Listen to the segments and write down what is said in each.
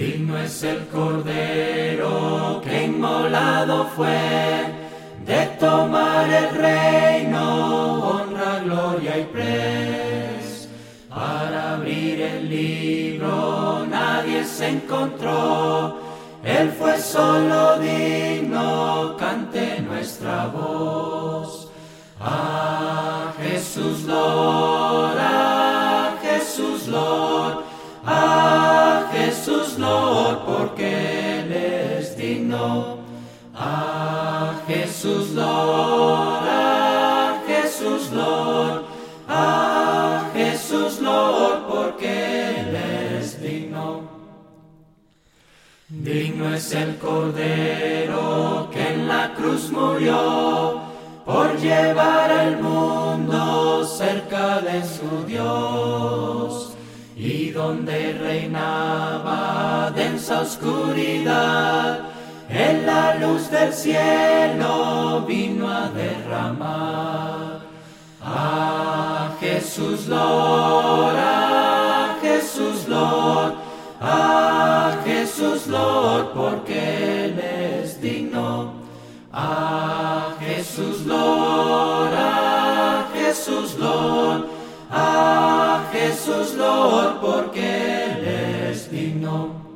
Digno es el Cordero que inmolado fue de tomar el reino, honra, gloria y pres. Para abrir el libro nadie se encontró, Él fue solo digno, cante nuestra voz. A Jesús Lord, a Jesús Lord, Lord, a Jesús Lord, a Jesús Lord, porque Él es digno. Digno es el Cordero que en la cruz murió por llevar al mundo cerca de su Dios y donde reinaba densa oscuridad, la luz del cielo vino a derramar. A Jesús Lord, a Jesús Lord, a Jesús Lord, porque Él es digno. A Jesús Lord, a Jesús Lord, a Jesús Lord, porque Él es digno.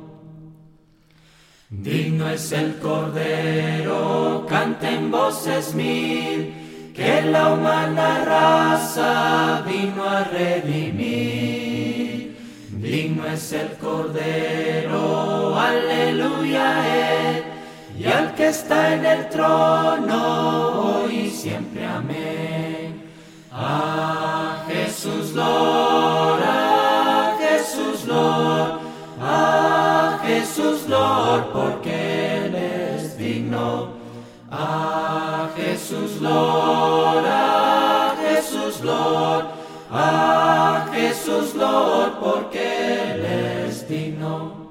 Digno es el Cordero, canten voces mil, que la humana raza vino a redimir. Digno es el Cordero, aleluya Él, y al que está en el trono, hoy y siempre amén. A Jesús Lord, a Jesús Lord, a Jesús Lord, porque Él es digno. A Jesús, Lord, a Jesús, Lord, a Jesús, Lord, porque Él es digno.